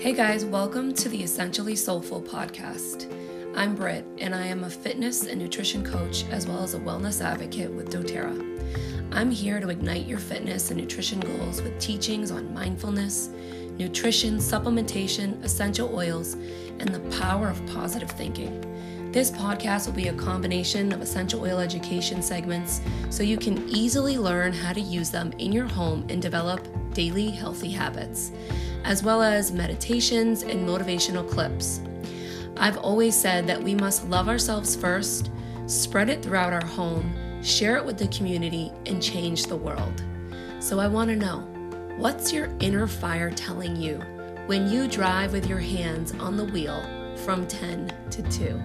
Hey guys, welcome to the Essentially Soulful podcast. I'm Britt, and I am a fitness and nutrition coach as well as a wellness advocate with doTERRA. I'm here to ignite your fitness and nutrition goals with teachings on mindfulness, nutrition, supplementation, essential oils, and the power of positive thinking. This podcast will be a combination of essential oil education segments so you can easily learn how to use them in your home and develop daily healthy habits as well as meditations and motivational clips. I've always said that we must love ourselves first, spread it throughout our home, share it with the community, and change the world. So I want to know what's your inner fire telling you when you drive with your hands on the wheel from 10 to 2?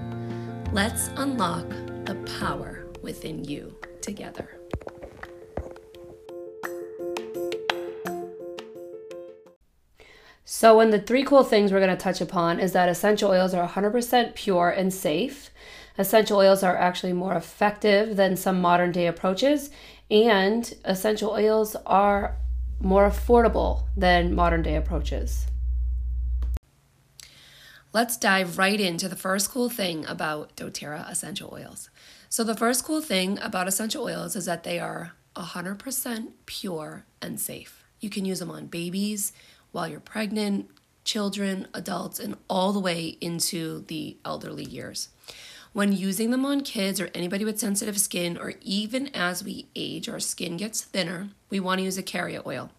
Let's unlock the power within you together. So, one of the three cool things we're going to touch upon is that essential oils are 100% pure and safe. Essential oils are actually more effective than some modern day approaches, and essential oils are more affordable than modern day approaches. Let's dive right into the first cool thing about doTERRA essential oils. So, the first cool thing about essential oils is that they are 100% pure and safe. You can use them on babies, while you're pregnant, children, adults, and all the way into the elderly years. When using them on kids or anybody with sensitive skin, or even as we age, our skin gets thinner, we want to use a carrier oil.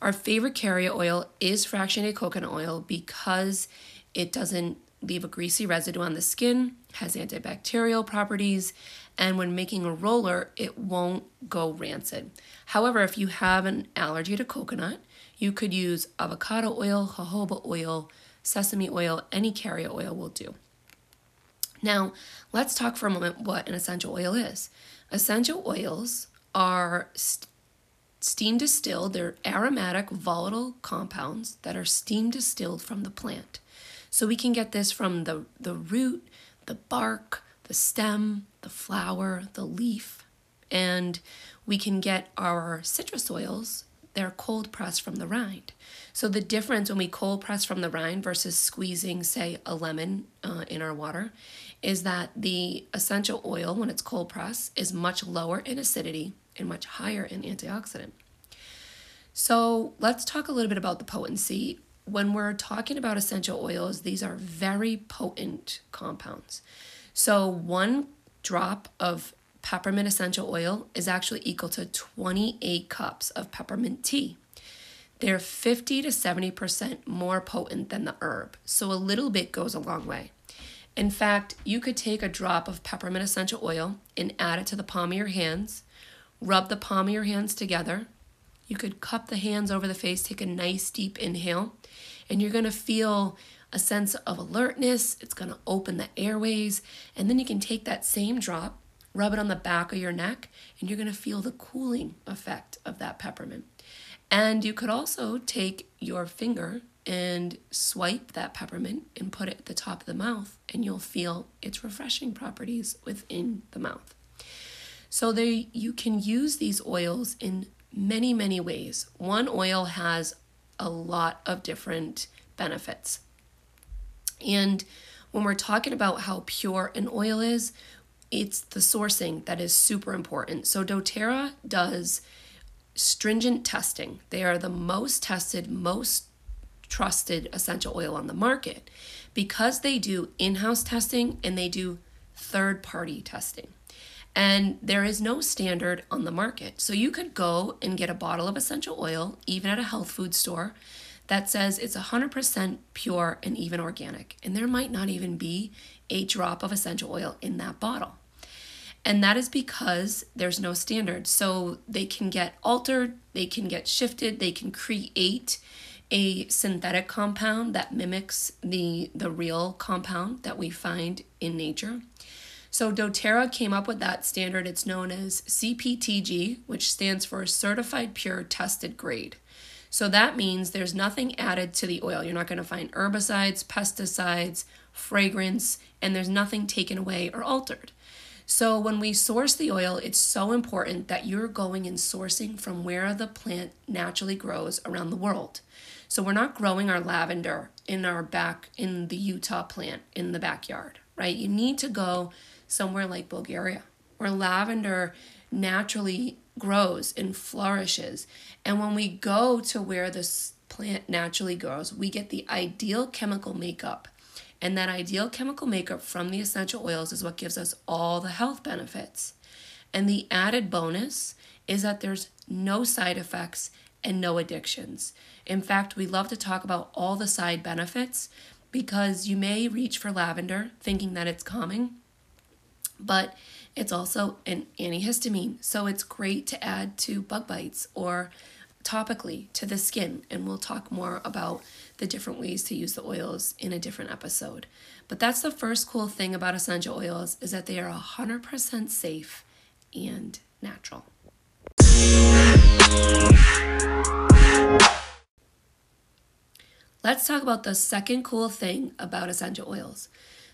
Our favorite carrier oil is fractionated coconut oil because it doesn't leave a greasy residue on the skin, has antibacterial properties, and when making a roller, it won't go rancid. However, if you have an allergy to coconut, you could use avocado oil, jojoba oil, sesame oil, any carrier oil will do. Now, let's talk for a moment what an essential oil is. Essential oils are st- steam distilled, they're aromatic, volatile compounds that are steam distilled from the plant. So we can get this from the, the root, the bark, the stem, the flower, the leaf, and we can get our citrus oils they're cold pressed from the rind. So the difference when we cold press from the rind versus squeezing, say, a lemon uh, in our water, is that the essential oil, when it's cold pressed, is much lower in acidity and much higher in antioxidant. So let's talk a little bit about the potency. When we're talking about essential oils, these are very potent compounds. So one drop of peppermint essential oil is actually equal to 28 cups of peppermint tea. They're 50 to 70% more potent than the herb, so a little bit goes a long way. In fact, you could take a drop of peppermint essential oil and add it to the palm of your hands, rub the palm of your hands together. You could cup the hands over the face, take a nice deep inhale, and you're gonna feel a sense of alertness. It's gonna open the airways, and then you can take that same drop Rub it on the back of your neck, and you're going to feel the cooling effect of that peppermint. And you could also take your finger and swipe that peppermint and put it at the top of the mouth, and you'll feel its refreshing properties within the mouth. So they, you can use these oils in many, many ways. One oil has a lot of different benefits. And when we're talking about how pure an oil is, it's the sourcing that is super important. So doTERRA does stringent testing. They are the most tested, most trusted essential oil on the market because they do in-house testing and they do third-party testing. And there is no standard on the market. So you could go and get a bottle of essential oil, even at a health food store, that says it's 100% pure and even organic. And there might not even be a drop of essential oil in that bottle. And that is because there's no standard. So they can get altered, they can get shifted, they can create a synthetic compound that mimics the, the real compound that we find in nature. So doTERRA came up with that standard. It's known as CPTG, which stands for Certified Pure Tested Grade. So that means there's nothing added to the oil. You're not going to find herbicides, pesticides, fragrance, and there's nothing taken away or altered. So when we source the oil, it's so important that you're going and sourcing from where the plant naturally grows around the world. So we're not growing our lavender in our back in the Utah plant in the backyard, right? You need to go somewhere like Bulgaria where lavender naturally grows and flourishes. And when we go to where this plant naturally grows, we get the ideal chemical makeup. And that ideal chemical makeup from the essential oils is what gives us all the health benefits. And the added bonus is that there's no side effects and no addictions. In fact, we love to talk about all the side benefits because you may reach for lavender thinking that it's calming, but it's also an antihistamine, so it's great to add to bug bites or topically to the skin. And we'll talk more about the different ways to use the oils in a different episode. But that's the first cool thing about essential oils is that they are 100% safe and natural. Let's talk about the second cool thing about essential oils.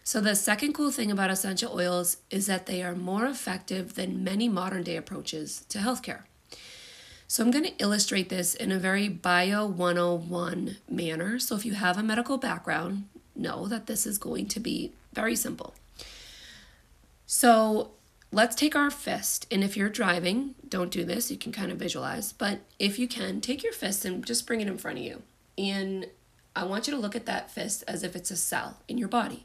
So, the second cool thing about essential oils is that they are more effective than many modern day approaches to healthcare. So, I'm going to illustrate this in a very Bio 101 manner. So, if you have a medical background, know that this is going to be very simple. So, let's take our fist, and if you're driving, don't do this, you can kind of visualize, but if you can, take your fist and just bring it in front of you. And I want you to look at that fist as if it's a cell in your body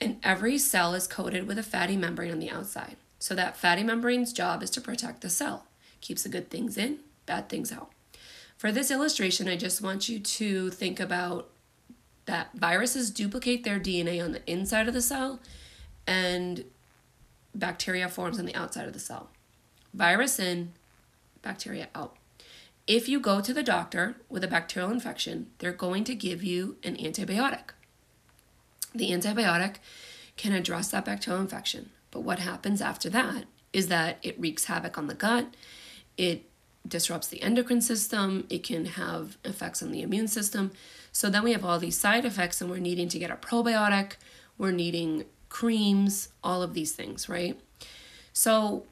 and every cell is coated with a fatty membrane on the outside. So that fatty membrane's job is to protect the cell, keeps the good things in, bad things out. For this illustration, I just want you to think about that viruses duplicate their DNA on the inside of the cell and bacteria forms on the outside of the cell. Virus in, bacteria out. If you go to the doctor with a bacterial infection, they're going to give you an antibiotic. The antibiotic can address that bacterial infection. But what happens after that is that it wreaks havoc on the gut, it disrupts the endocrine system, it can have effects on the immune system. So then we have all these side effects, and we're needing to get a probiotic, we're needing creams, all of these things, right? So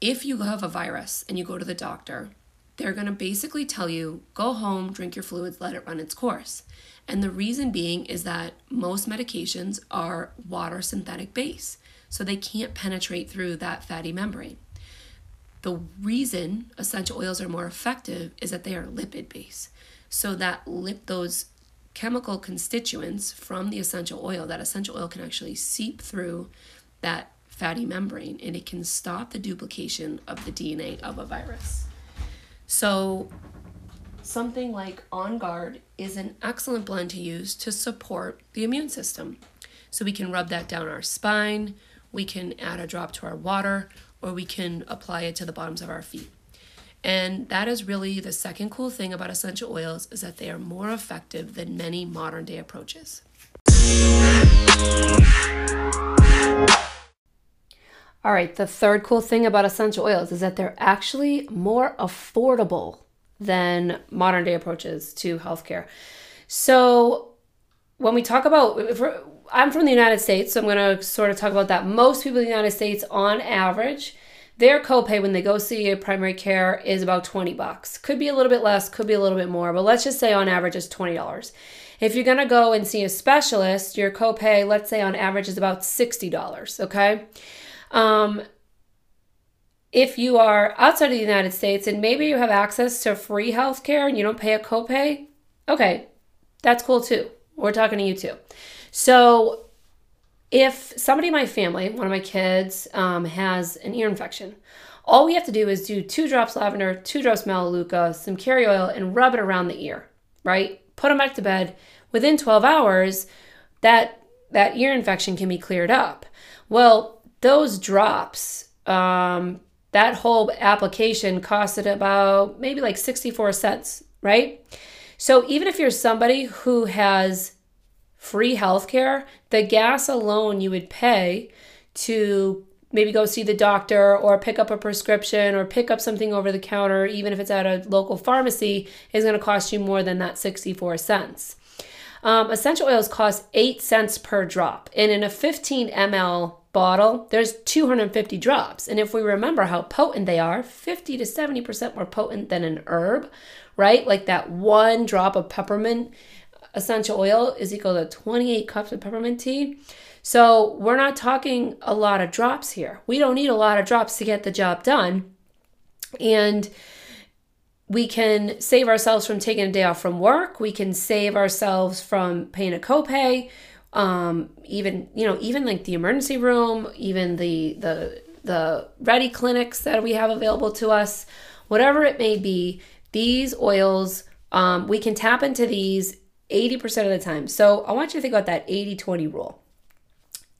if you have a virus and you go to the doctor, they're going to basically tell you go home, drink your fluids, let it run its course. And the reason being is that most medications are water synthetic base, so they can't penetrate through that fatty membrane. The reason essential oils are more effective is that they are lipid based. So that lip those chemical constituents from the essential oil, that essential oil can actually seep through that fatty membrane and it can stop the duplication of the DNA of a virus. So something like On Guard is an excellent blend to use to support the immune system. So we can rub that down our spine, we can add a drop to our water, or we can apply it to the bottoms of our feet. And that is really the second cool thing about essential oils is that they are more effective than many modern day approaches. All right, the third cool thing about essential oils is that they're actually more affordable than modern day approaches to healthcare. So when we talk about, I'm from the United States, so I'm going to sort of talk about that. Most people in the United States, on average, their copay when they go see a primary care is about 20 bucks. Could be a little bit less, could be a little bit more, but let's just say on average is $20. If you're going to go and see a specialist, your copay, let's say on average is about $60, okay? Um, if you are outside of the United States and maybe you have access to free health care and you don't pay a copay, okay, that's cool too. We're talking to you too. So, if somebody in my family, one of my kids, um, has an ear infection, all we have to do is do two drops lavender, two drops melaleuca, some carry oil, and rub it around the ear, right? Put them back to bed. Within 12 hours, that that ear infection can be cleared up. Well, those drops um, that whole application costed about maybe like 64 cents, right? So even if you're somebody who has free healthcare, the gas alone you would pay to maybe go see the doctor or pick up a prescription or pick up something over the counter, even if it's at a local pharmacy, is going to cost you more than that 64 cents. Um, essential oils cost 8 cents per drop. And in a 15 ml bottle, there's 250 drops. And if we remember how potent they are, 50 to 70% more potent than an herb, right? Like that one drop of peppermint essential oil is equal to 28 cups of peppermint tea. So we're not talking a lot of drops here. We don't need a lot of drops to get the job done. And we can save ourselves from taking a day off from work. We can save ourselves from paying a copay. Um, even you know, even like the emergency room, even the the the ready clinics that we have available to us, whatever it may be, these oils, um, we can tap into these 80% of the time. So I want you to think about that 80 20 rule.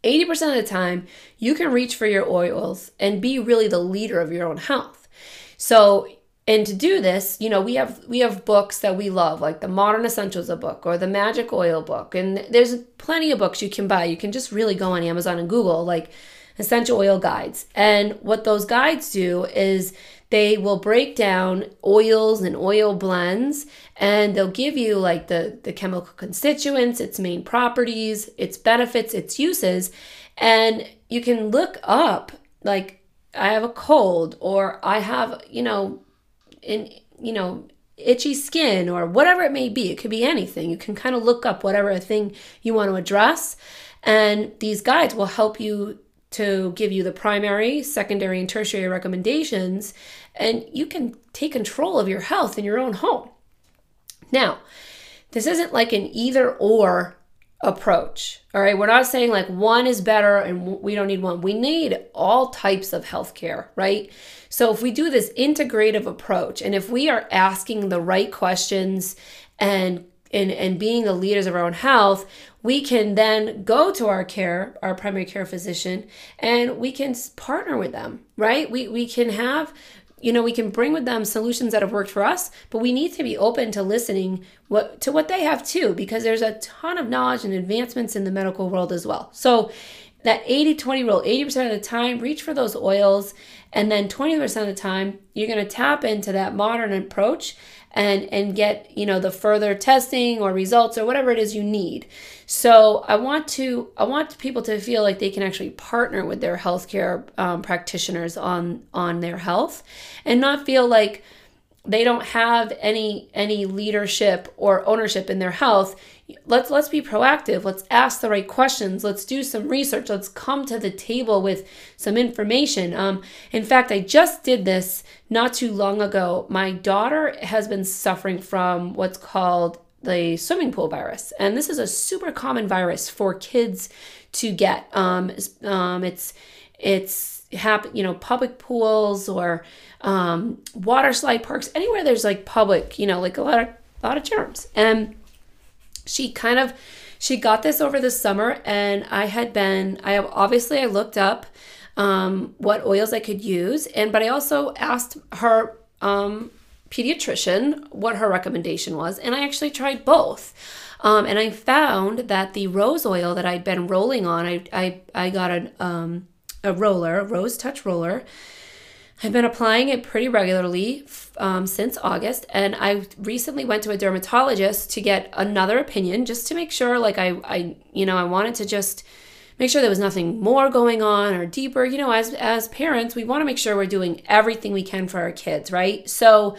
80% of the time, you can reach for your oils and be really the leader of your own health. So and to do this you know we have we have books that we love like the modern essentials a book or the magic oil book and there's plenty of books you can buy you can just really go on amazon and google like essential oil guides and what those guides do is they will break down oils and oil blends and they'll give you like the the chemical constituents its main properties its benefits its uses and you can look up like I have a cold or I have, you know, in you know itchy skin or whatever it may be. It could be anything. You can kind of look up whatever thing you want to address and these guides will help you to give you the primary secondary and tertiary recommendations and you can take control of your health in your own home now this isn't like an either or approach. All right, we're not saying like one is better and we don't need one. We need all types of healthcare, right? So if we do this integrative approach and if we are asking the right questions and and, and being the leaders of our own health, we can then go to our care, our primary care physician, and we can partner with them, right? We, we can have you know we can bring with them solutions that have worked for us but we need to be open to listening what to what they have too because there's a ton of knowledge and advancements in the medical world as well so that 80-20 rule 80% of the time reach for those oils and then 20% of the time you're going to tap into that modern approach and and get you know the further testing or results or whatever it is you need. So i want to i want people to feel like they can actually partner with their healthcare um, practitioners on on their health and not feel like they don't have any any leadership or ownership in their health let's let's be proactive. Let's ask the right questions. Let's do some research. Let's come to the table with some information. Um, in fact i just did this not too long ago. My daughter has been suffering from what's called the swimming pool virus. And this is a super common virus for kids to get. Um, um, it's it's happen you know public pools or um, water slide parks. Anywhere there's like public you know like a lot of a lot of germs. And she kind of she got this over the summer and i had been i have obviously i looked up um, what oils i could use and but i also asked her um, pediatrician what her recommendation was and i actually tried both. Um, and i found that the rose oil that i'd been rolling on i i, I got a, um, a roller a rose touch roller I've been applying it pretty regularly um, since August, and I recently went to a dermatologist to get another opinion just to make sure, like I, I, you know, I wanted to just make sure there was nothing more going on or deeper. You know, as as parents, we want to make sure we're doing everything we can for our kids, right? So,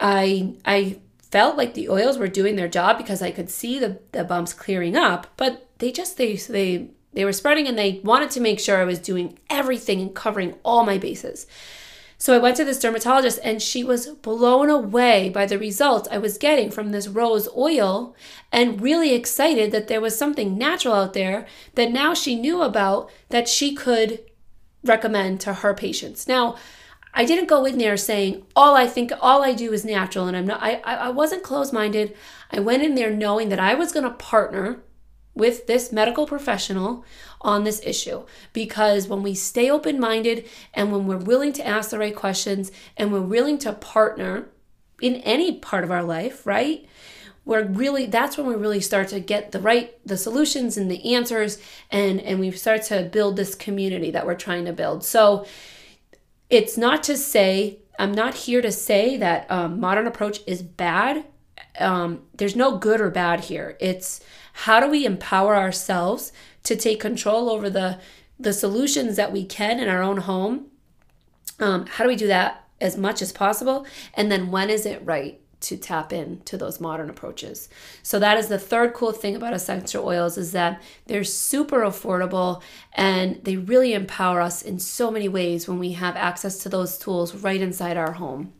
I I felt like the oils were doing their job because I could see the the bumps clearing up, but they just they they they were spreading and they wanted to make sure I was doing everything and covering all my bases. So I went to this dermatologist and she was blown away by the results I was getting from this rose oil and really excited that there was something natural out there that now she knew about that she could recommend to her patients. Now, I didn't go in there saying all I think all I do is natural and I'm not I I wasn't closed-minded. I went in there knowing that I was going to partner with this medical professional on this issue because when we stay open minded and when we're willing to ask the right questions and we're willing to partner in any part of our life, right? We're really that's when we really start to get the right the solutions and the answers and and we start to build this community that we're trying to build. So it's not to say I'm not here to say that um, modern approach is bad. Um, there's no good or bad here. It's how do we empower ourselves to take control over the the solutions that we can in our own home. Um, how do we do that as much as possible? And then when is it right to tap into those modern approaches. So that is the third cool thing about essential oils is that they're super affordable and they really empower us in so many ways when we have access to those tools right inside our home.